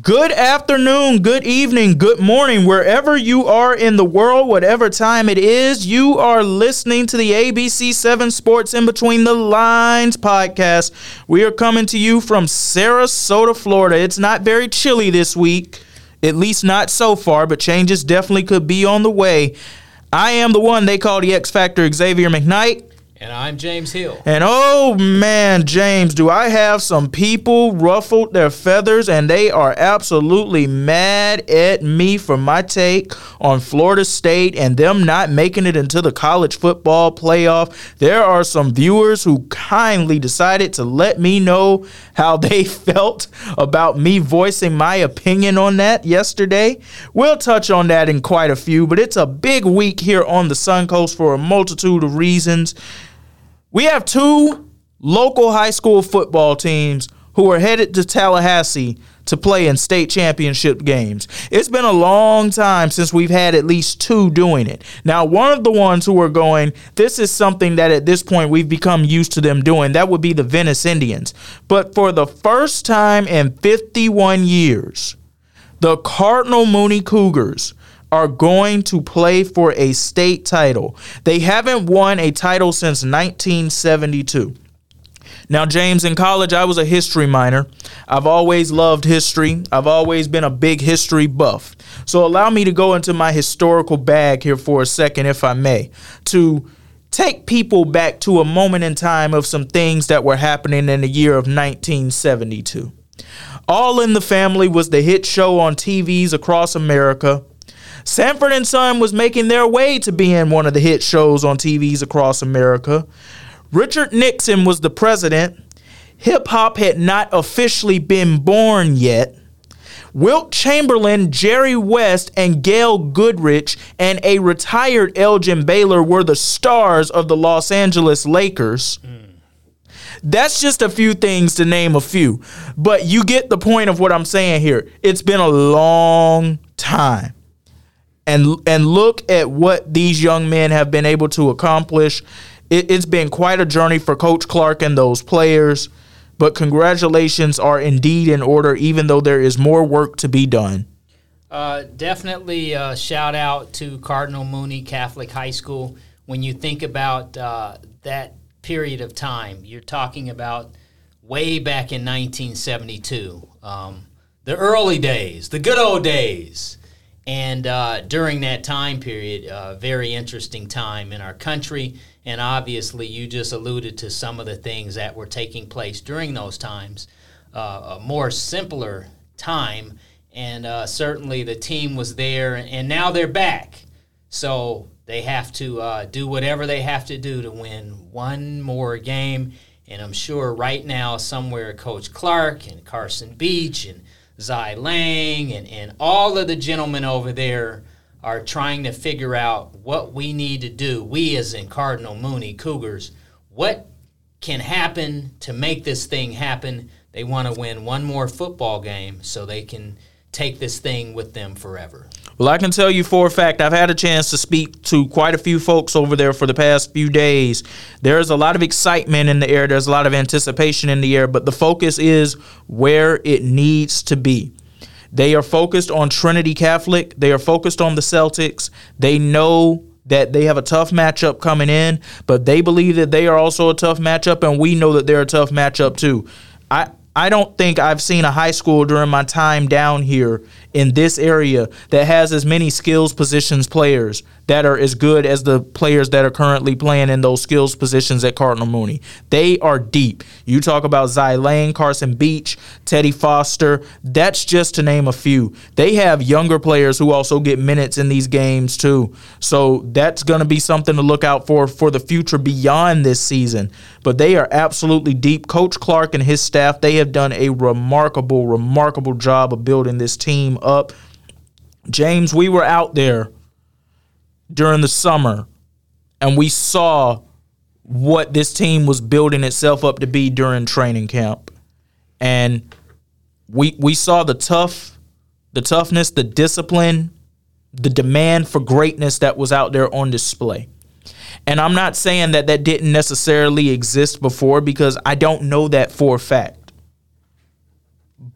Good afternoon, good evening, good morning, wherever you are in the world, whatever time it is, you are listening to the ABC 7 Sports in Between the Lines podcast. We are coming to you from Sarasota, Florida. It's not very chilly this week, at least not so far, but changes definitely could be on the way. I am the one they call the X Factor, Xavier McKnight. And I'm James Hill. And oh man, James, do I have some people ruffled their feathers and they are absolutely mad at me for my take on Florida State and them not making it into the college football playoff. There are some viewers who kindly decided to let me know how they felt about me voicing my opinion on that yesterday. We'll touch on that in quite a few, but it's a big week here on the Suncoast for a multitude of reasons. We have two local high school football teams who are headed to Tallahassee to play in state championship games. It's been a long time since we've had at least two doing it. Now, one of the ones who are going, this is something that at this point we've become used to them doing. That would be the Venice Indians. But for the first time in 51 years, the Cardinal Mooney Cougars are going to play for a state title. They haven't won a title since 1972. Now, James, in college, I was a history minor. I've always loved history. I've always been a big history buff. So, allow me to go into my historical bag here for a second, if I may, to take people back to a moment in time of some things that were happening in the year of 1972. All in the Family was the hit show on TVs across America. Sanford and Son was making their way to being one of the hit shows on TVs across America. Richard Nixon was the president. Hip hop had not officially been born yet. Wilt Chamberlain, Jerry West, and Gail Goodrich, and a retired Elgin Baylor were the stars of the Los Angeles Lakers. Mm. That's just a few things to name a few. But you get the point of what I'm saying here. It's been a long time and and look at what these young men have been able to accomplish. It, has been quite a journey for Coach Clark and those players, but congratulations are indeed in order, even though there is more work to be done. Uh, definitely a shout out to Cardinal Mooney Catholic High School. When you think about uh, that period of time, you're talking about way back in 1972, um, the early days, the good old days. And uh, during that time period, uh, very interesting time in our country. And obviously, you just alluded to some of the things that were taking place during those times. Uh, a more simpler time. And uh, certainly the team was there, and now they're back. So they have to uh, do whatever they have to do to win one more game. And I'm sure right now, somewhere, Coach Clark and Carson Beach and Zai Lang and, and all of the gentlemen over there are trying to figure out what we need to do, we as in Cardinal Mooney Cougars, what can happen to make this thing happen. They want to win one more football game so they can take this thing with them forever. Well, I can tell you for a fact, I've had a chance to speak to quite a few folks over there for the past few days. There's a lot of excitement in the air, there's a lot of anticipation in the air, but the focus is where it needs to be. They are focused on Trinity Catholic, they are focused on the Celtics. They know that they have a tough matchup coming in, but they believe that they are also a tough matchup, and we know that they're a tough matchup too. I, I don't think I've seen a high school during my time down here in this area that has as many skills positions players that are as good as the players that are currently playing in those skills positions at Cardinal Mooney. They are deep. You talk about Zai Lane, Carson Beach, Teddy Foster. That's just to name a few. They have younger players who also get minutes in these games too. So that's going to be something to look out for for the future beyond this season. But they are absolutely deep. Coach Clark and his staff, they have done a remarkable, remarkable job of building this team up. James, we were out there during the summer and we saw what this team was building itself up to be during training camp. And we we saw the tough the toughness, the discipline, the demand for greatness that was out there on display. And I'm not saying that that didn't necessarily exist before because I don't know that for a fact.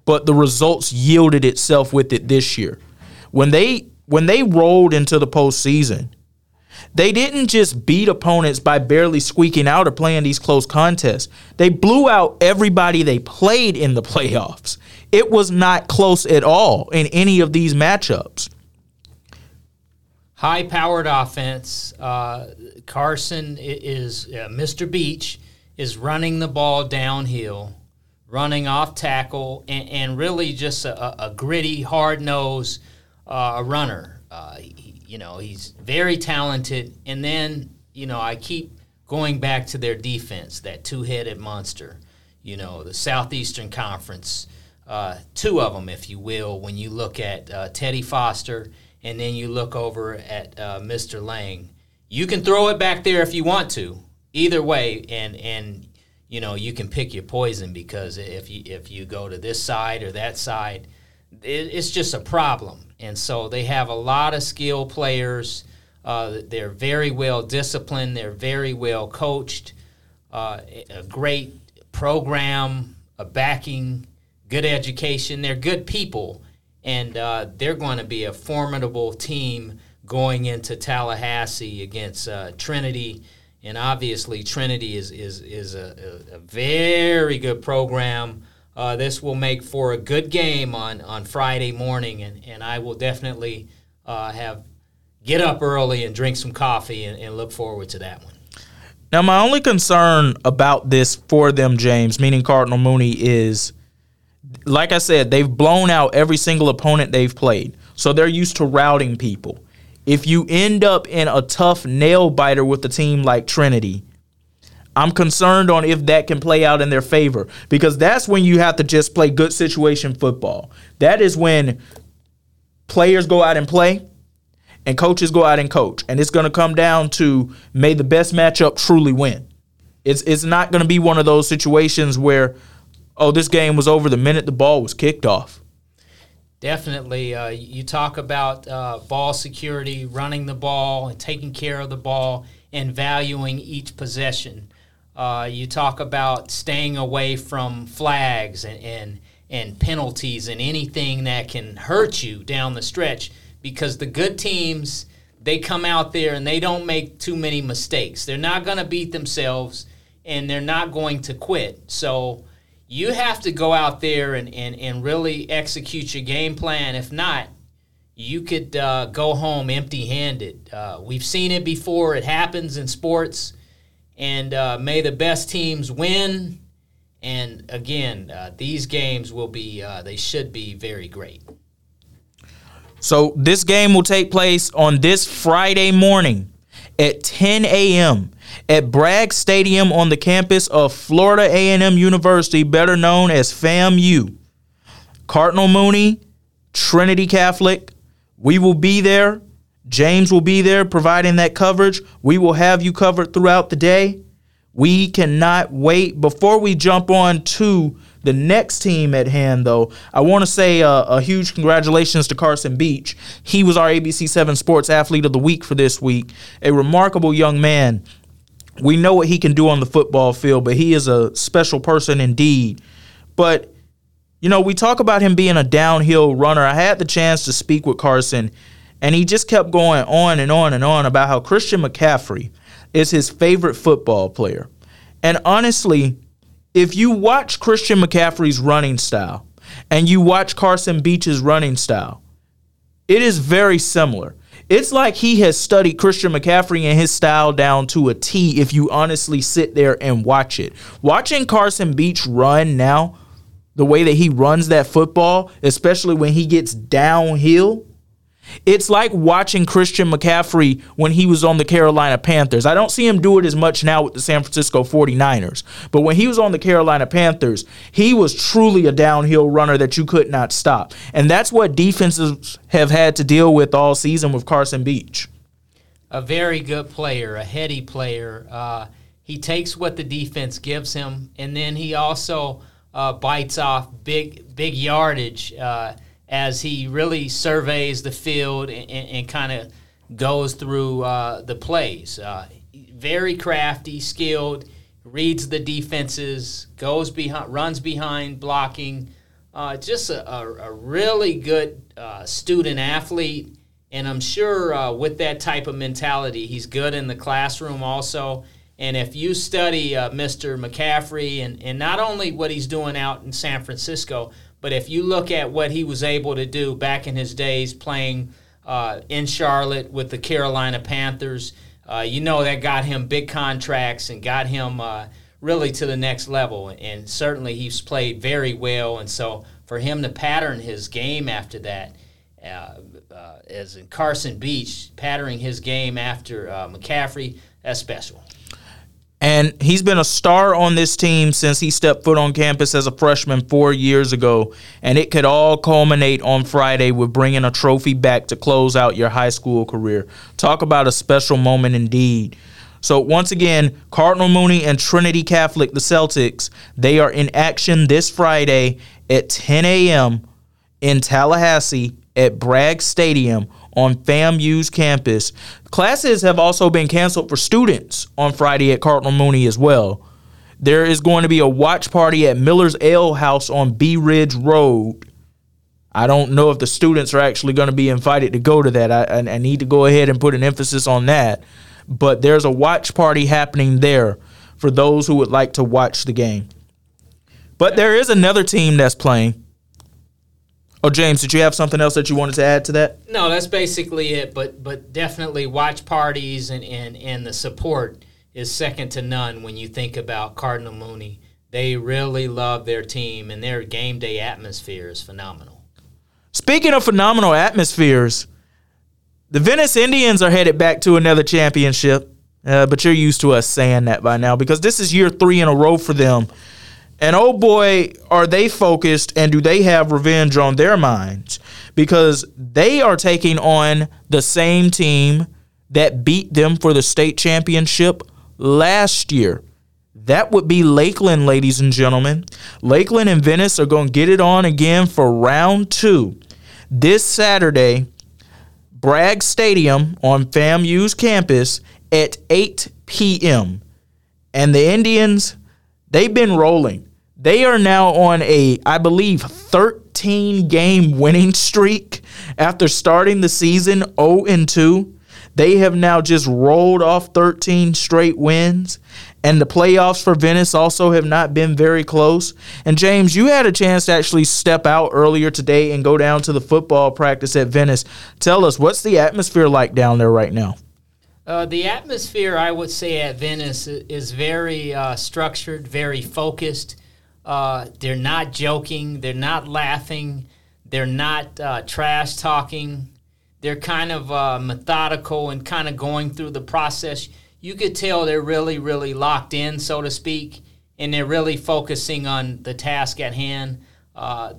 but the results yielded itself with it this year. When they when they rolled into the postseason, they didn't just beat opponents by barely squeaking out or playing these close contests. They blew out everybody they played in the playoffs. It was not close at all in any of these matchups. High powered offense. Uh, Carson is uh, Mr. Beach is running the ball downhill, running off tackle, and, and really just a, a gritty, hard nose uh, a runner. Uh, he, you know, he's very talented. And then, you know, I keep going back to their defense, that two headed monster. You know, the Southeastern Conference, uh, two of them, if you will, when you look at uh, Teddy Foster and then you look over at uh, Mr. Lang. You can throw it back there if you want to, either way, and and you know you can pick your poison because if you if you go to this side or that side, it, it's just a problem. And so they have a lot of skilled players. Uh, they're very well disciplined. They're very well coached. Uh, a great program, a backing, good education. They're good people, and uh, they're going to be a formidable team going into Tallahassee against uh, Trinity and obviously Trinity is is is a, a, a very good program. Uh, this will make for a good game on, on Friday morning, and, and I will definitely uh, have get up early and drink some coffee and, and look forward to that one. Now, my only concern about this for them, James, meaning Cardinal Mooney, is like I said, they've blown out every single opponent they've played, so they're used to routing people if you end up in a tough nail biter with a team like Trinity, I'm concerned on if that can play out in their favor because that's when you have to just play good situation football. That is when players go out and play and coaches go out and coach. And it's going to come down to may the best matchup truly win. It's it's not going to be one of those situations where oh this game was over the minute the ball was kicked off. Definitely. Uh, you talk about uh, ball security, running the ball, and taking care of the ball, and valuing each possession. Uh, you talk about staying away from flags and, and, and penalties and anything that can hurt you down the stretch because the good teams, they come out there and they don't make too many mistakes. They're not going to beat themselves and they're not going to quit. So, you have to go out there and, and, and really execute your game plan. If not, you could uh, go home empty handed. Uh, we've seen it before, it happens in sports. And uh, may the best teams win. And again, uh, these games will be, uh, they should be very great. So this game will take place on this Friday morning at 10 a.m at Bragg Stadium on the campus of Florida A&M University, better known as FAMU. Cardinal Mooney, Trinity Catholic, we will be there. James will be there providing that coverage. We will have you covered throughout the day. We cannot wait. Before we jump on to the next team at hand, though, I want to say a, a, huge congratulations to Carson Beach. He was our ABC7 Sports Athlete of the Week for this week. A remarkable young man we know what he can do on the football field, but he is a special person indeed. But you know, we talk about him being a downhill runner. I had the chance to speak with Carson, and he just kept going on and on and on about how Christian McCaffrey is his favorite football player. And honestly, if you watch Christian McCaffrey's running style and you watch Carson Beach's running style, it is very similar. It's like he has studied Christian McCaffrey and his style down to a T if you honestly sit there and watch it. Watching Carson Beach run now, the way that he runs that football, especially when he gets downhill, it's like watching Christian McCaffrey when he was on the Carolina Panthers. I don't see him do it as much now with the San Francisco 49ers, but when he was on the Carolina Panthers, he was truly a downhill runner that you could not stop. And that's what defenses have had to deal with all season with Carson Beach. A very good player, a heady player. Uh, he takes what the defense gives him, and then he also uh, bites off big, big yardage. Uh, as he really surveys the field and, and, and kind of goes through uh, the plays. Uh, very crafty, skilled, reads the defenses, goes behind, runs behind blocking. Uh, just a, a, a, really good uh, student athlete. And I'm sure uh, with that type of mentality, he's good in the classroom also. And if you study uh, Mr. McCaffrey and, and not only what he's doing out in San Francisco, but if you look at what he was able to do back in his days playing uh, in Charlotte with the Carolina Panthers, uh, you know that got him big contracts and got him uh, really to the next level. And certainly he's played very well. And so for him to pattern his game after that, uh, uh, as in Carson Beach patterning his game after McCaffrey, that's special. And he's been a star on this team since he stepped foot on campus as a freshman four years ago. And it could all culminate on Friday with bringing a trophy back to close out your high school career. Talk about a special moment indeed. So, once again, Cardinal Mooney and Trinity Catholic, the Celtics, they are in action this Friday at 10 a.m. in Tallahassee at Bragg Stadium on FAMU's campus. Classes have also been canceled for students on Friday at Cardinal Mooney as well. There is going to be a watch party at Miller's Ale House on Bee Ridge Road. I don't know if the students are actually going to be invited to go to that. I, I, I need to go ahead and put an emphasis on that. But there's a watch party happening there for those who would like to watch the game. But there is another team that's playing. Oh, James, did you have something else that you wanted to add to that? No, that's basically it. But but definitely watch parties and, and, and the support is second to none when you think about Cardinal Mooney. They really love their team, and their game day atmosphere is phenomenal. Speaking of phenomenal atmospheres, the Venice Indians are headed back to another championship. Uh, but you're used to us saying that by now because this is year three in a row for them and oh boy, are they focused and do they have revenge on their minds? Because they are taking on the same team that beat them for the state championship last year. That would be Lakeland, ladies and gentlemen. Lakeland and Venice are going to get it on again for round two. This Saturday, Bragg Stadium on FAMU's campus at 8 p.m. And the Indians They've been rolling. They are now on a, I believe, 13 game winning streak after starting the season 0 and 2. They have now just rolled off 13 straight wins. And the playoffs for Venice also have not been very close. And James, you had a chance to actually step out earlier today and go down to the football practice at Venice. Tell us, what's the atmosphere like down there right now? Uh, the atmosphere, I would say, at Venice is very uh, structured, very focused. Uh, they're not joking, they're not laughing, they're not uh, trash talking. They're kind of uh, methodical and kind of going through the process. You could tell they're really, really locked in, so to speak, and they're really focusing on the task at hand.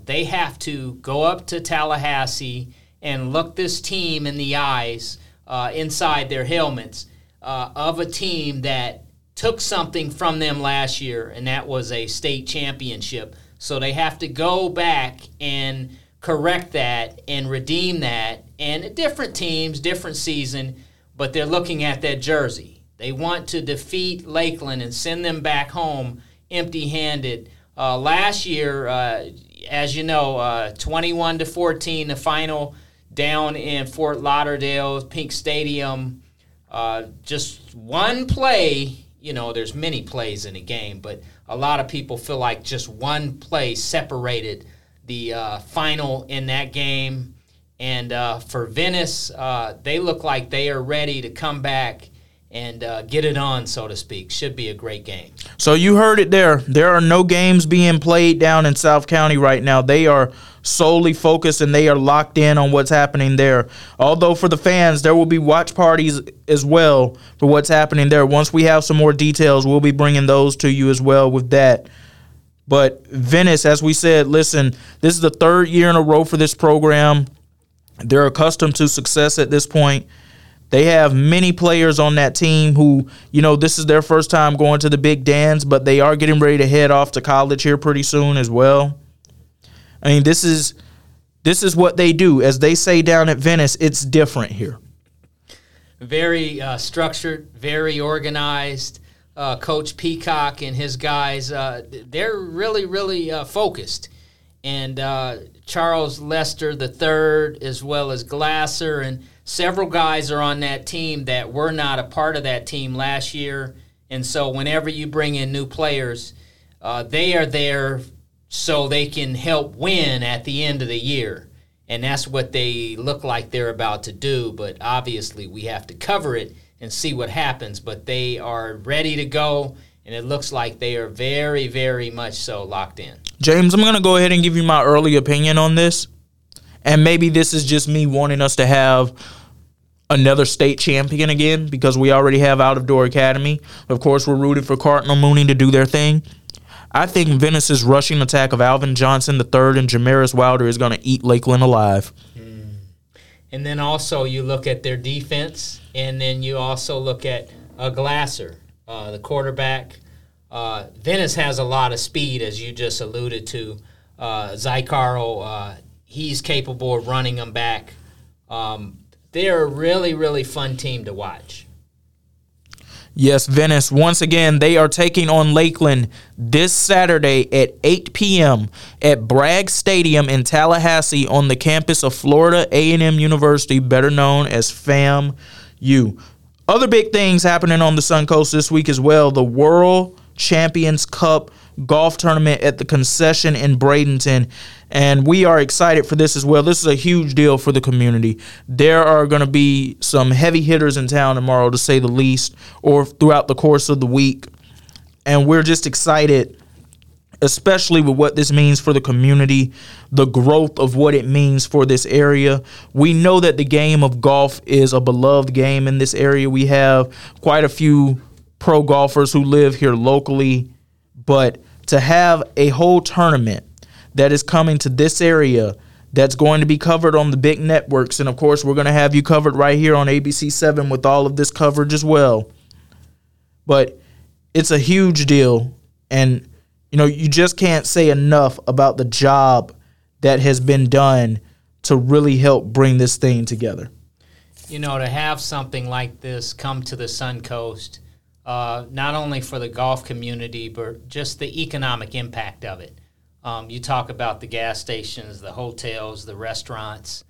They have to go up to Tallahassee and look this team in the eyes uh, inside their helmets uh, of a team that took something from them last year, and that was a state championship. So they have to go back and correct that and redeem that. And different teams, different season, but they're looking at that jersey. They want to defeat Lakeland and send them back home empty handed. Uh, last year, uh, as you know, uh, 21 to 14, the final down in Fort Lauderdale, Pink Stadium. Uh, just one play, you know, there's many plays in a game, but a lot of people feel like just one play separated the uh, final in that game. And uh, for Venice, uh, they look like they are ready to come back and uh, get it on, so to speak. Should be a great game. So you heard it there. There are no games being played down in South County right now. They are solely focused and they are locked in on what's happening there. Although for the fans, there will be watch parties as well for what's happening there. Once we have some more details, we'll be bringing those to you as well with that. But Venice, as we said, listen, this is the third year in a row for this program. They're accustomed to success at this point. They have many players on that team who, you know, this is their first time going to the big dance, but they are getting ready to head off to college here pretty soon as well. I mean, this is this is what they do. As they say down at Venice, it's different here. Very uh, structured, very organized. Uh, Coach Peacock and his guys, uh, they're really, really uh, focused. and uh, Charles Lester III, as well as Glasser, and several guys are on that team that were not a part of that team last year. And so, whenever you bring in new players, uh, they are there so they can help win at the end of the year. And that's what they look like they're about to do. But obviously, we have to cover it and see what happens. But they are ready to go, and it looks like they are very, very much so locked in. James, I'm going to go ahead and give you my early opinion on this. And maybe this is just me wanting us to have another state champion again because we already have Out of Door Academy. Of course, we're rooting for Cardinal Mooney to do their thing. I think Venice's rushing attack of Alvin Johnson III and Jamaris Wilder is going to eat Lakeland alive. And then also you look at their defense, and then you also look at uh, Glasser, uh, the quarterback. Uh, Venice has a lot of speed, as you just alluded to. Uh, uh, he's capable of running them back. Um, they're a really, really fun team to watch. Yes, Venice. Once again, they are taking on Lakeland this Saturday at 8 p.m. at Bragg Stadium in Tallahassee on the campus of Florida A&M University, better known as FAMU. Other big things happening on the Suncoast this week as well. The World Champions Cup golf tournament at the concession in Bradenton. And we are excited for this as well. This is a huge deal for the community. There are going to be some heavy hitters in town tomorrow, to say the least, or throughout the course of the week. And we're just excited, especially with what this means for the community, the growth of what it means for this area. We know that the game of golf is a beloved game in this area. We have quite a few pro golfers who live here locally, but to have a whole tournament that is coming to this area that's going to be covered on the big networks. And of course, we're going to have you covered right here on ABC7 with all of this coverage as well. But it's a huge deal. And, you know, you just can't say enough about the job that has been done to really help bring this thing together. You know, to have something like this come to the Sun Coast, uh, not only for the golf community, but just the economic impact of it. Um, you talk about the gas stations, the hotels, the restaurants,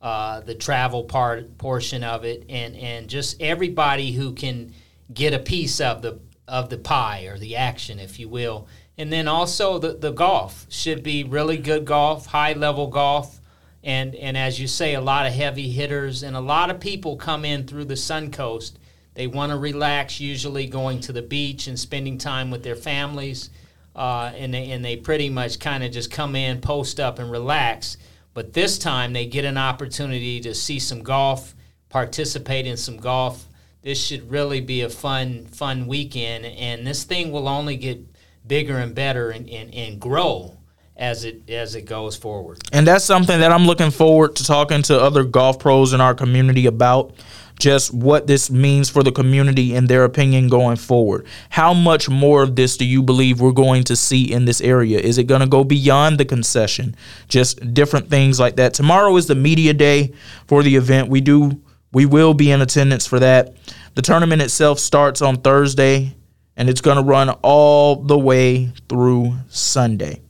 uh, the travel part portion of it, and and just everybody who can get a piece of the of the pie or the action, if you will. And then also the, the golf should be really good golf, high level golf, and and as you say, a lot of heavy hitters and a lot of people come in through the Sun Coast. They want to relax, usually going to the beach and spending time with their families uh, and they and they pretty much kind of just come in, post up, and relax. But this time they get an opportunity to see some golf, participate in some golf. This should really be a fun fun weekend, and this thing will only get bigger and better and, and, and grow as it as it goes forward. And that's something that I'm looking forward to talking to other golf pros in our community about just what this means for the community and their opinion going forward. How much more of this do you believe we're going to see in this area? Is it going to go beyond the concession? Just different things like that. Tomorrow is the media day for the event. We do we will be in attendance for that. The tournament itself starts on Thursday and it's going to run all the way through Sunday.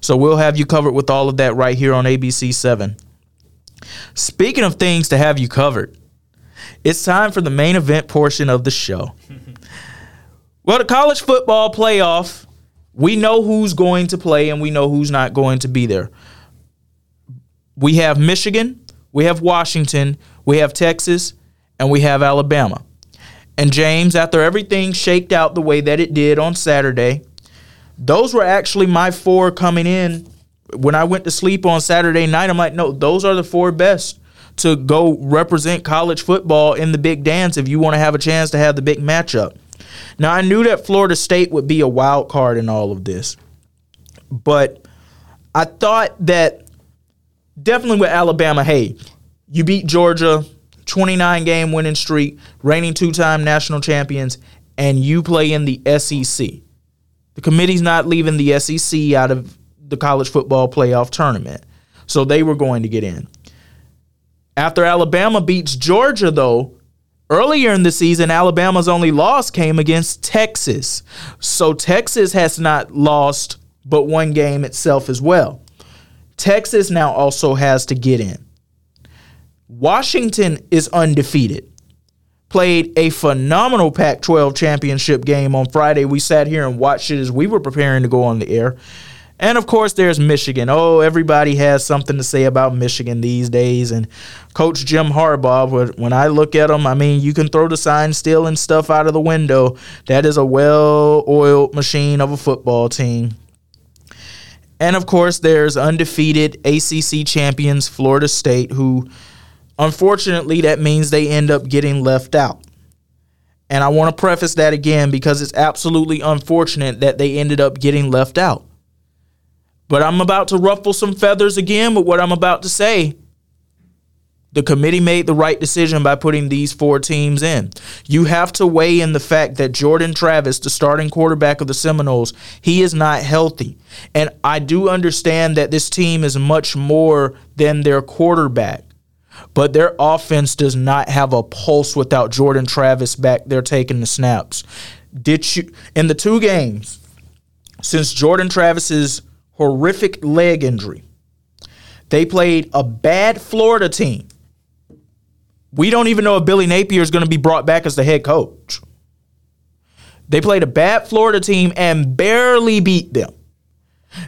So we'll have you covered with all of that right here on ABC 7. Speaking of things to have you covered, it's time for the main event portion of the show. well, the college football playoff, we know who's going to play and we know who's not going to be there. We have Michigan, we have Washington, we have Texas, and we have Alabama. And James, after everything shaked out the way that it did on Saturday, those were actually my four coming in. When I went to sleep on Saturday night, I'm like, no, those are the four best to go represent college football in the big dance if you want to have a chance to have the big matchup. Now, I knew that Florida State would be a wild card in all of this, but I thought that definitely with Alabama, hey, you beat Georgia, 29 game winning streak, reigning two time national champions, and you play in the SEC. The committee's not leaving the SEC out of the college football playoff tournament. So they were going to get in. After Alabama beats Georgia, though, earlier in the season, Alabama's only loss came against Texas. So Texas has not lost but one game itself as well. Texas now also has to get in. Washington is undefeated. Played a phenomenal Pac 12 championship game on Friday. We sat here and watched it as we were preparing to go on the air. And of course, there's Michigan. Oh, everybody has something to say about Michigan these days. And Coach Jim Harbaugh, when I look at him, I mean, you can throw the sign still and stuff out of the window. That is a well oiled machine of a football team. And of course, there's undefeated ACC champions Florida State, who unfortunately that means they end up getting left out. And I want to preface that again because it's absolutely unfortunate that they ended up getting left out. But I'm about to ruffle some feathers again with what I'm about to say. The committee made the right decision by putting these four teams in. You have to weigh in the fact that Jordan Travis, the starting quarterback of the Seminoles, he is not healthy. And I do understand that this team is much more than their quarterback. But their offense does not have a pulse without Jordan Travis back there taking the snaps. Did you in the two games since Jordan Travis's horrific leg injury. They played a bad Florida team. We don't even know if Billy Napier is going to be brought back as the head coach. They played a bad Florida team and barely beat them.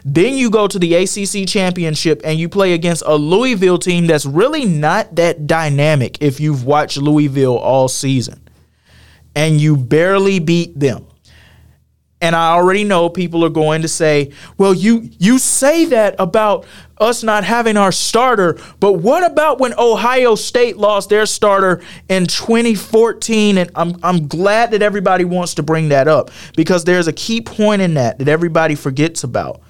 Then you go to the ACC championship and you play against a Louisville team that's really not that dynamic if you've watched Louisville all season. And you barely beat them. And I already know people are going to say, "Well, you you say that about us not having our starter, but what about when Ohio State lost their starter in 2014?" And I'm I'm glad that everybody wants to bring that up because there's a key point in that that everybody forgets about.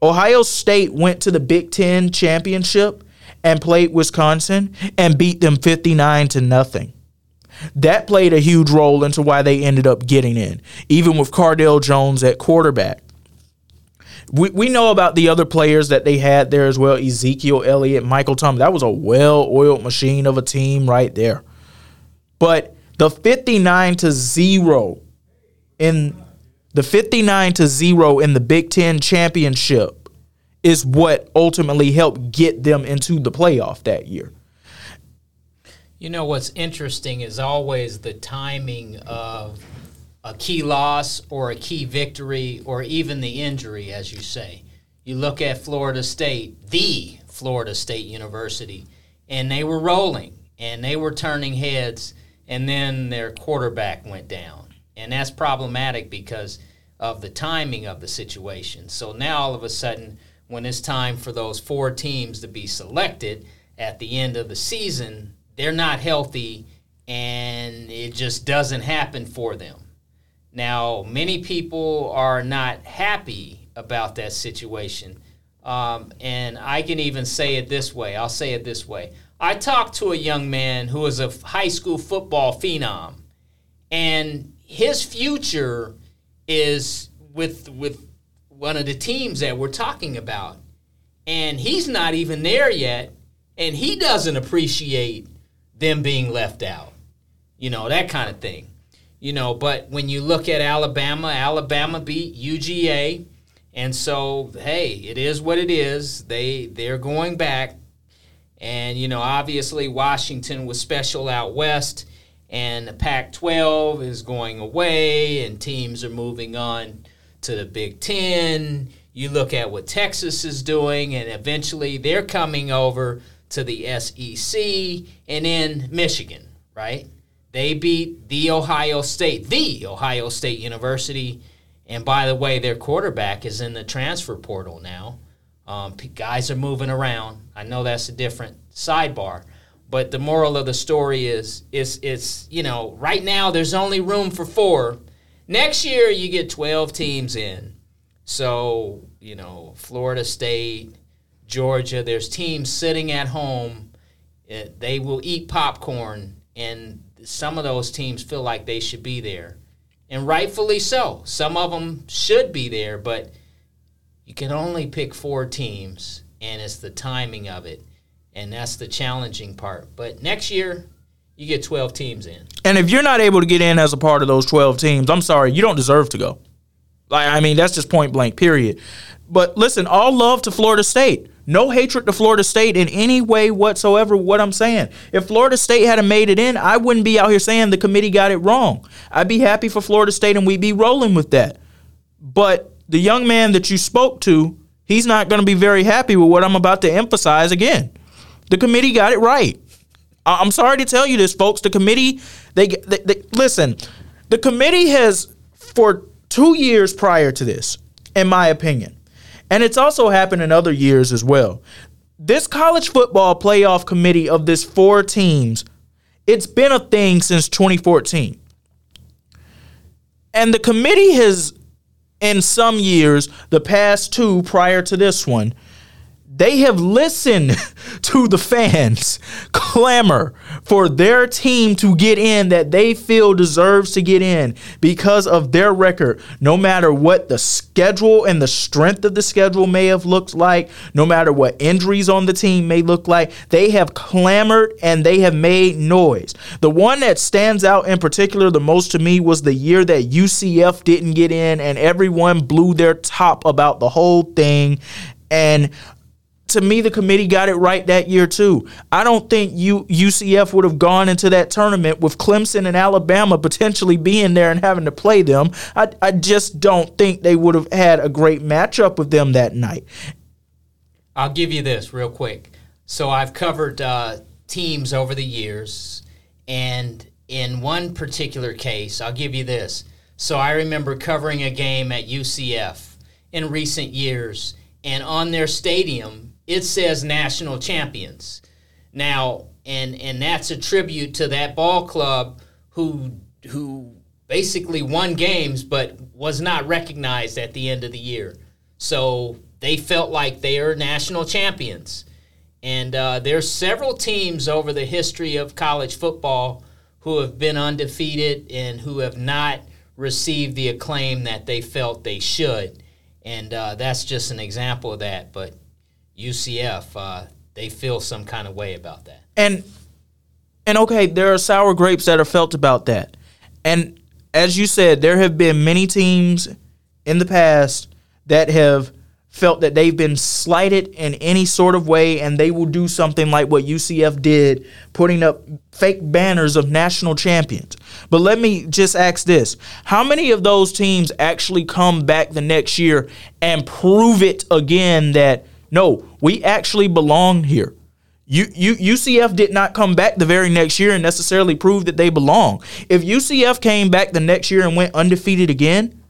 Ohio State went to the Big 10 championship and played Wisconsin and beat them 59 to nothing. That played a huge role into why they ended up getting in, even with Cardale Jones at quarterback. We, we know about the other players that they had there as well Ezekiel Elliott, Michael Thomas. That was a well oiled machine of a team right there. But the 59 to 0 in the 59 to 0 in the Big Ten championship is what ultimately helped get them into the playoff that year. You know what's interesting is always the timing of a key loss or a key victory or even the injury, as you say. You look at Florida State, the Florida State University, and they were rolling and they were turning heads, and then their quarterback went down. And that's problematic because of the timing of the situation. So now all of a sudden, when it's time for those four teams to be selected at the end of the season, they're not healthy and it just doesn't happen for them. Now, many people are not happy about that situation. Um, and I can even say it this way I'll say it this way. I talked to a young man who is a high school football phenom, and his future is with, with one of the teams that we're talking about. And he's not even there yet, and he doesn't appreciate them being left out. You know, that kind of thing. You know, but when you look at Alabama, Alabama beat UGA. And so, hey, it is what it is. They they're going back. And you know, obviously Washington was special out west and the Pac-12 is going away and teams are moving on to the Big 10. You look at what Texas is doing and eventually they're coming over to the SEC, and then Michigan, right? They beat the Ohio State, the Ohio State University. And by the way, their quarterback is in the transfer portal now. Um, guys are moving around. I know that's a different sidebar, but the moral of the story is, is it's you know right now there's only room for four. Next year you get 12 teams in. So you know Florida State, Georgia, there's teams sitting at home. Uh, they will eat popcorn, and some of those teams feel like they should be there. And rightfully so. Some of them should be there, but you can only pick four teams, and it's the timing of it. And that's the challenging part. But next year, you get 12 teams in. And if you're not able to get in as a part of those 12 teams, I'm sorry, you don't deserve to go. Like I mean, that's just point blank period. But listen, all love to Florida State. No hatred to Florida State in any way whatsoever. What I'm saying, if Florida State hadn't made it in, I wouldn't be out here saying the committee got it wrong. I'd be happy for Florida State and we'd be rolling with that. But the young man that you spoke to, he's not going to be very happy with what I'm about to emphasize again. The committee got it right. I'm sorry to tell you this, folks. The committee, they, they, they listen. The committee has for two years prior to this, in my opinion, and it's also happened in other years as well. This college football playoff committee of this four teams, it's been a thing since 2014. And the committee has, in some years, the past two prior to this one, they have listened to the fans clamor for their team to get in that they feel deserves to get in because of their record, no matter what the schedule and the strength of the schedule may have looked like, no matter what injuries on the team may look like. They have clamored and they have made noise. The one that stands out in particular the most to me was the year that UCF didn't get in and everyone blew their top about the whole thing. And to me, the committee got it right that year too. I don't think U- UCF would have gone into that tournament with Clemson and Alabama potentially being there and having to play them. I, I just don't think they would have had a great matchup with them that night. I'll give you this real quick. So I've covered uh, teams over the years, and in one particular case, I'll give you this. So I remember covering a game at UCF in recent years, and on their stadium, it says national champions. Now, and and that's a tribute to that ball club who who basically won games but was not recognized at the end of the year. So they felt like they are national champions. And uh, there's several teams over the history of college football who have been undefeated and who have not received the acclaim that they felt they should. And uh, that's just an example of that. But UCF, uh, they feel some kind of way about that. And and okay, there are sour grapes that are felt about that. And as you said, there have been many teams in the past that have felt that they've been slighted in any sort of way and they will do something like what UCF did, putting up fake banners of national champions. But let me just ask this How many of those teams actually come back the next year and prove it again that no, we actually belong here. U, U, UCF did not come back the very next year and necessarily prove that they belong. If UCF came back the next year and went undefeated again,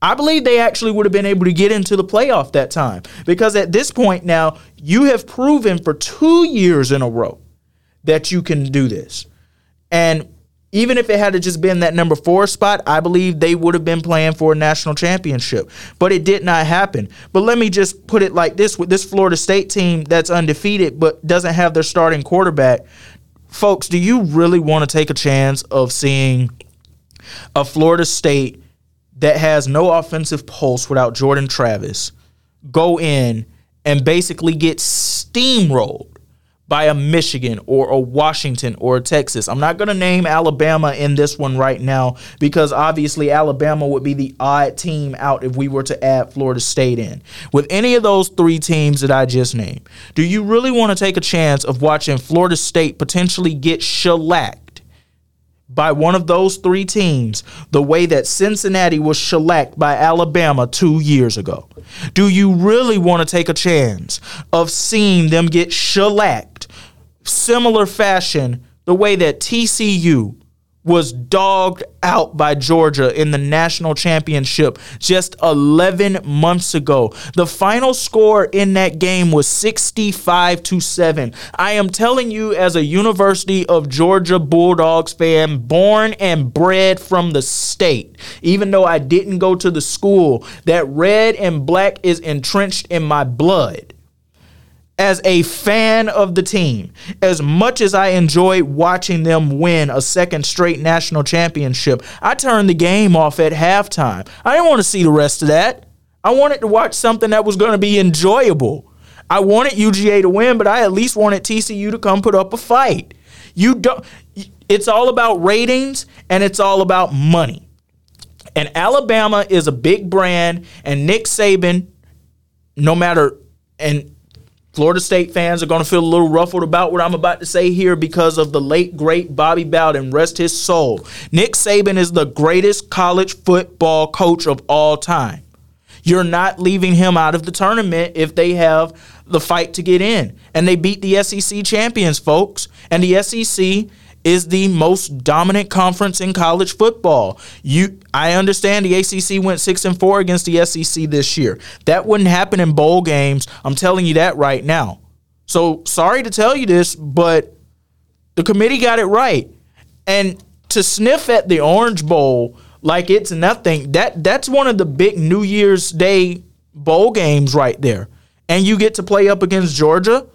I believe they actually would have been able to get into the playoff that time. Because at this point now, you have proven for two years in a row that you can do this. And even if it had just been that number four spot, I believe they would have been playing for a national championship. But it did not happen. But let me just put it like this with this Florida State team that's undefeated but doesn't have their starting quarterback. Folks, do you really want to take a chance of seeing a Florida State that has no offensive pulse without Jordan Travis go in and basically get steamrolled by a Michigan or a Washington or a Texas. I'm not going to name Alabama in this one right now because obviously Alabama would be the odd team out if we were to add Florida State in. With any of those three teams that I just named, do you really want to take a chance of watching Florida State potentially get shellacked? by one of those three teams the way that Cincinnati was shellacked by Alabama two years ago? Do you really want to take a chance of seeing them get shellacked similar fashion the way that TCU was dogged out by Georgia in the national championship just 11 months ago. The final score in that game was 65 to 7. I am telling you as a University of Georgia Bulldogs fan, born and bred from the state, even though I didn't go to the school, that red and black is entrenched in my blood as a fan of the team, as much as I enjoy watching them win a second straight national championship, I turned the game off at halftime. I didn't want to see the rest of that. I wanted to watch something that was going to be enjoyable. I wanted UGA to win, but I at least wanted TCU to come put up a fight. You don't it's all about ratings and it's all about money. And Alabama is a big brand and Nick Saban no matter and Florida State fans are going to feel a little ruffled about what I'm about to say here because of the late, great Bobby Bowden, rest his soul. Nick Saban is the greatest college football coach of all time. You're not leaving him out of the tournament if they have the fight to get in. And they beat the SEC champions, folks. And the SEC is the most dominant conference in college football. You I understand the ACC went 6 and 4 against the SEC this year. That wouldn't happen in bowl games. I'm telling you that right now. So, sorry to tell you this, but the committee got it right. And to sniff at the Orange Bowl like it's nothing, that that's one of the big New Year's Day bowl games right there. And you get to play up against Georgia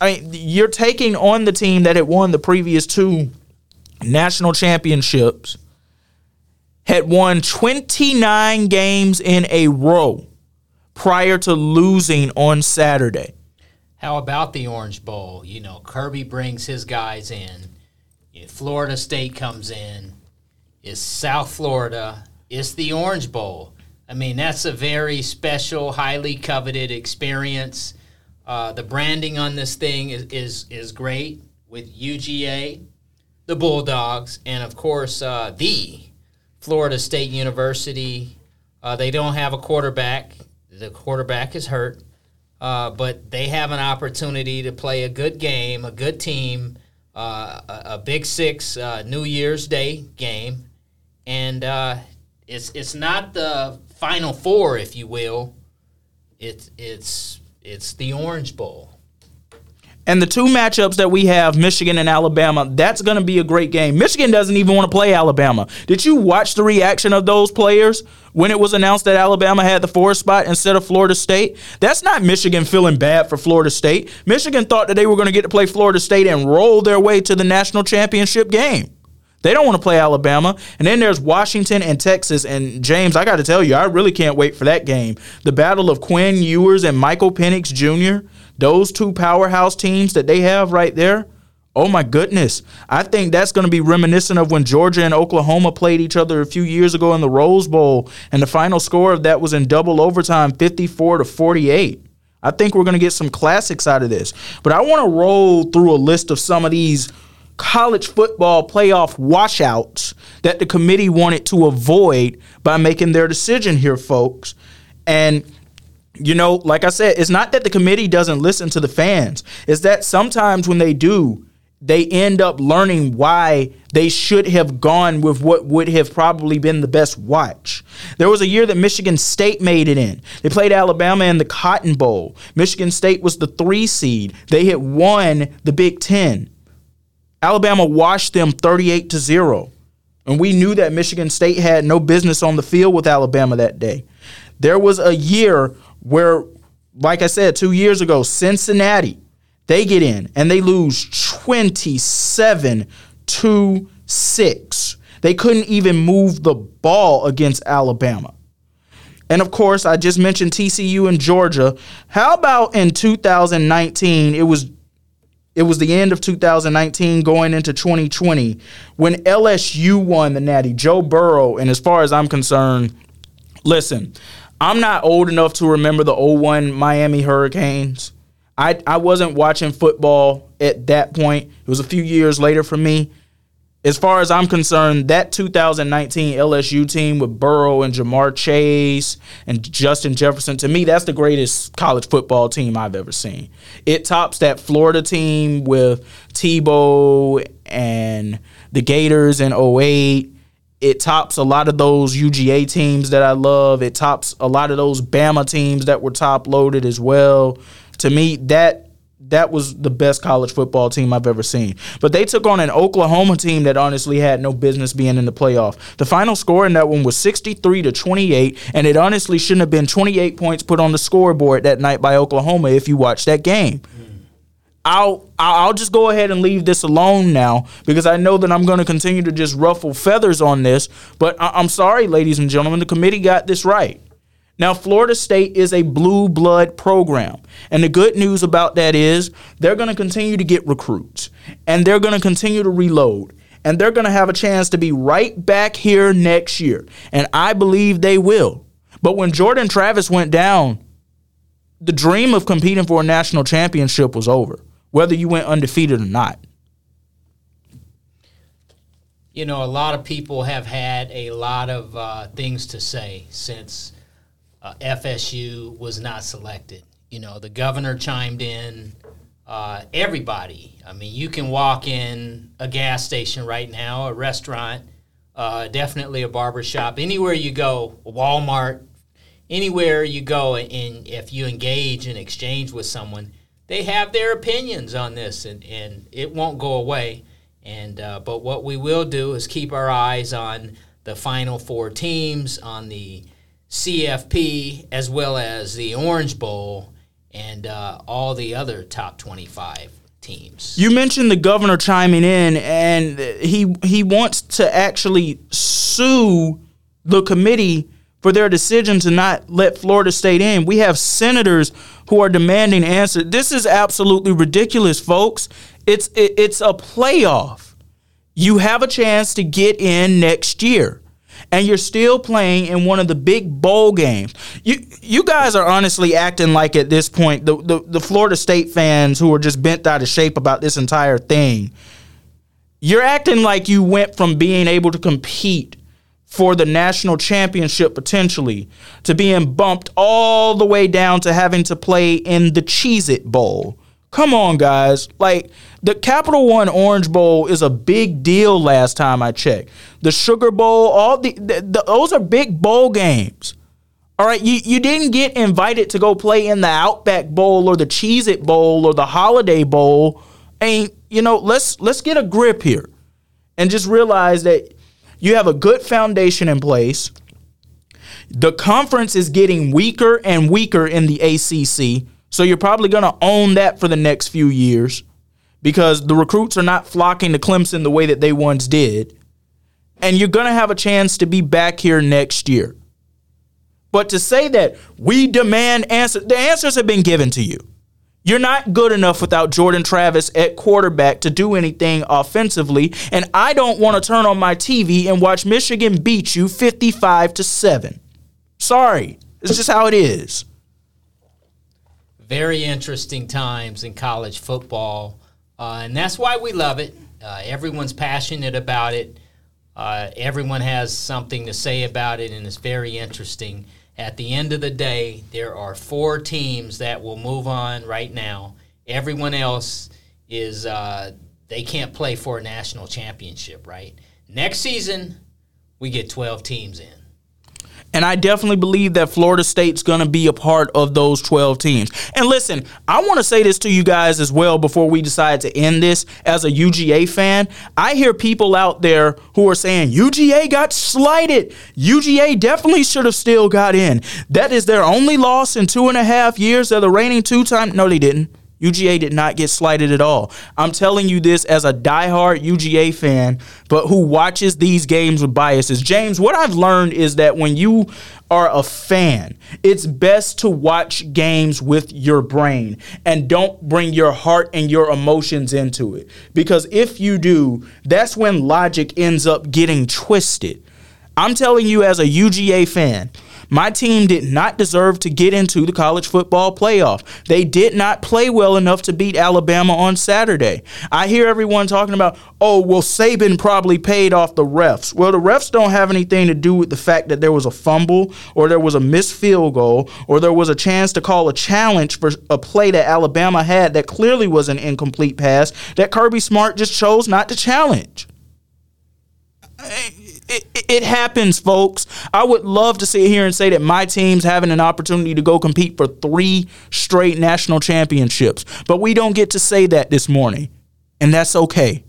I mean, you're taking on the team that had won the previous two national championships, had won 29 games in a row prior to losing on Saturday. How about the Orange Bowl? You know, Kirby brings his guys in. Florida State comes in. It's South Florida. It's the Orange Bowl. I mean, that's a very special, highly coveted experience. Uh, the branding on this thing is, is, is great with UGA, the Bulldogs, and of course, uh, the Florida State University. Uh, they don't have a quarterback. The quarterback is hurt, uh, but they have an opportunity to play a good game, a good team, uh, a, a, Big Six New Year's Day game, and it's it's not the Final Four, if you will. It's it's it's the Orange Bowl. And the two matchups that we have, Michigan and Alabama, that's going to be a great game. Michigan doesn't even want to play Alabama. Did you watch the reaction of those players when it was announced that Alabama had the fourth spot instead of Florida State? That's not Michigan feeling bad for Florida State. Michigan thought that they were going to get to play Florida State and roll their way to the national championship game. They don't want to play Alabama. And then there's Washington and Texas. And James, I got to tell you, I really can't wait for that game. The battle of Quinn Ewers and Michael Penix Jr., those two powerhouse teams that they have right there. Oh my goodness. I think that's going to be reminiscent of when Georgia and Oklahoma played each other a few years ago in the Rose Bowl. And the final score of that was in double overtime 54 to 48. I think we're going to get some classics out of this. But I want to roll through a list of some of these college football playoff washouts that the committee wanted to avoid by making their decision here, folks. And you know, like I said, it's not that the committee doesn't listen to the fans. It's that sometimes when they do, they end up learning why they should have gone with what would have probably been the best watch. There was a year that Michigan State made it in. They played Alabama in the Cotton Bowl. Michigan State was the three seed. They had won the Big Ten. Alabama washed them 38 to 0. And we knew that Michigan State had no business on the field with Alabama that day. There was a year where, like I said, two years ago, Cincinnati, they get in and they lose 27 to 6. They couldn't even move the ball against Alabama. And of course, I just mentioned TCU and Georgia. How about in 2019? It was it was the end of 2019 going into 2020 when LSU won the Natty. Joe Burrow, and as far as I'm concerned, listen, I'm not old enough to remember the old 01 Miami Hurricanes. I, I wasn't watching football at that point. It was a few years later for me as far as I'm concerned, that 2019 LSU team with Burrow and Ja'Marr Chase and Justin Jefferson, to me, that's the greatest college football team I've ever seen. It tops that Florida team with Tebow and the Gators in 08. It tops a lot of those UGA teams that I love. It tops a lot of those Bama teams that were top loaded as well. To me, that that was the best college football team I've ever seen. But they took on an Oklahoma team that honestly had no business being in the playoff. The final score in that one was 63 to 28, and it honestly shouldn't have been 28 points put on the scoreboard that night by Oklahoma if you watched that game. I'll I'll just go ahead and leave this alone now because I know that I'm going to continue to just ruffle feathers on this. But I- I'm sorry, ladies and gentlemen, the committee got this right. Now, Florida State is a blue blood program. And the good news about that is they're going to continue to get recruits and they're going to continue to reload and they're going to have a chance to be right back here next year. And I believe they will. But when Jordan Travis went down, the dream of competing for a national championship was over, whether you went undefeated or not. You know, a lot of people have had a lot of uh, things to say since uh, FSU was not selected. You know, the governor chimed in. Uh, everybody. I mean, you can walk in a gas station right now, a restaurant, uh, definitely a barber shop, anywhere you go, Walmart, anywhere you go, and if you engage and exchange with someone, they have their opinions on this, and, and it won't go away. And uh, but what we will do is keep our eyes on the final four teams, on the CFP, as well as the Orange Bowl, and uh, all the other top 25 teams. You mentioned the governor chiming in, and he he wants to actually sue the committee for their decision to not let Florida State in. We have senators who are demanding answers. This is absolutely ridiculous, folks. It's it, it's a playoff. You have a chance to get in next year and you're still playing in one of the big bowl games. You you guys are honestly acting like at this point the, the, the Florida State fans who are just bent out of shape about this entire thing. You're acting like you went from being able to compete for the national championship potentially to being bumped all the way down to having to play in the Cheez It Bowl. Come on, guys. Like, the Capital One Orange Bowl is a big deal last time I checked. The Sugar Bowl, all the, the, the those are big bowl games. All right, you, you didn't get invited to go play in the Outback Bowl or the Cheez It Bowl or the Holiday Bowl. And you know, let's let's get a grip here and just realize that you have a good foundation in place. The conference is getting weaker and weaker in the ACC. So you're probably going to own that for the next few years because the recruits are not flocking to Clemson the way that they once did. And you're going to have a chance to be back here next year. But to say that we demand answers, the answers have been given to you. You're not good enough without Jordan Travis at quarterback to do anything offensively, and I don't want to turn on my TV and watch Michigan beat you 55 to 7. Sorry. It's just how it is very interesting times in college football, uh, and that's why we love it. Uh, everyone's passionate about it. Uh, everyone has something to say about it, and it's very interesting. At the end of the day, there are four teams that will move on right now. Everyone else is uh, they can't play for a national championship, right? Next season, we get 12 teams in. And I definitely believe that Florida State's going to be a part of those 12 teams. And listen, I want to say this to you guys as well before we decide to end this. As a UGA fan, I hear people out there who are saying UGA got slighted. UGA definitely should have still got in. That is their only loss in two and a half years. They're the reigning two time. No, they didn't. UGA did not get slighted at all. I'm telling you this as a diehard UGA fan, but who watches these games with biases. James, what I've learned is that when you are a fan, it's best to watch games with your brain and don't bring your heart and your emotions into it. Because if you do, that's when logic ends up getting twisted. I'm telling you as a UGA fan, my team did not deserve to get into the college football playoff. They did not play well enough to beat Alabama on Saturday. I hear everyone talking about, oh, well, Saban probably paid off the refs. Well, the refs don't have anything to do with the fact that there was a fumble or there was a missed field goal or there was a chance to call a challenge for a play that Alabama had that clearly was an incomplete pass that Kirby Smart just chose not to challenge it, it, happens, folks. I would love to sit here and say that my team's having an opportunity to go compete for three straight national championships, but we don't get to say that this morning, and that's okay.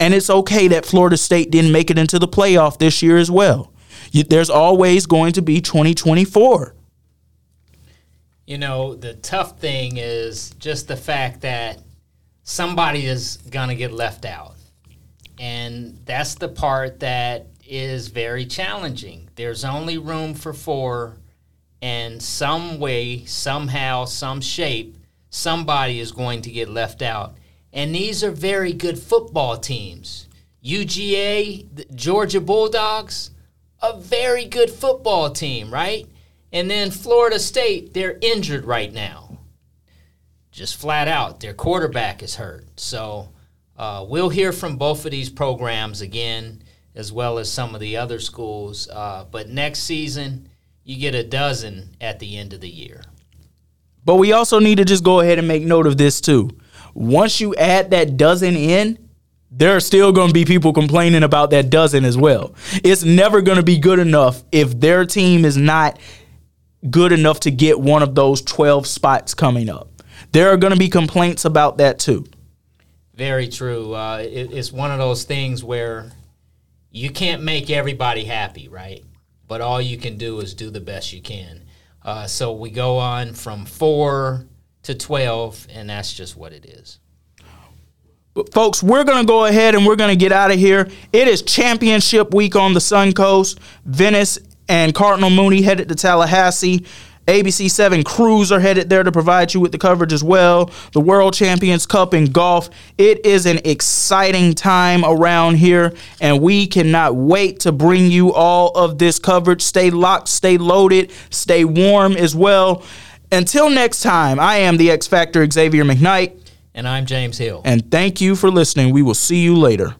And it's okay that Florida State didn't make it into the playoff this year as well. There's always going to be 2024. You know, the tough thing is just the fact that somebody is going to get left out. And that's the part that is very challenging. There's only room for four, and some way, somehow, some shape, somebody is going to get left out. And these are very good football teams. UGA, Georgia Bulldogs, a very good football team, right? And then Florida State, they're injured right now. just flat out, their quarterback is hurt. So uh, we'll hear from both of these programs again, as well as some of the other schools. Uh, but next season, you get a dozen at the end of the year. But we also need to just go ahead and make note of this too. Once you add that dozen in, there are still going to be people complaining about that dozen as well. It's never going to be good enough if their team is not good enough to get one of those 12 spots coming up. There are going to be complaints about that too. Very true. Uh, it, it's one of those things where you can't make everybody happy, right? But all you can do is do the best you can. Uh, so we go on from four to 12, and that's just what it is. But folks, we're going to go ahead and we're going to get out of here. It is championship week on the Sun Coast. Venice and Cardinal Mooney headed to Tallahassee. ABC 7 crews are headed there to provide you with the coverage as well. The World Champions Cup in golf. It is an exciting time around here, and we cannot wait to bring you all of this coverage. Stay locked, stay loaded, stay warm as well. Until next time, I am the X Factor Xavier McKnight. And I'm James Hill. And thank you for listening. We will see you later.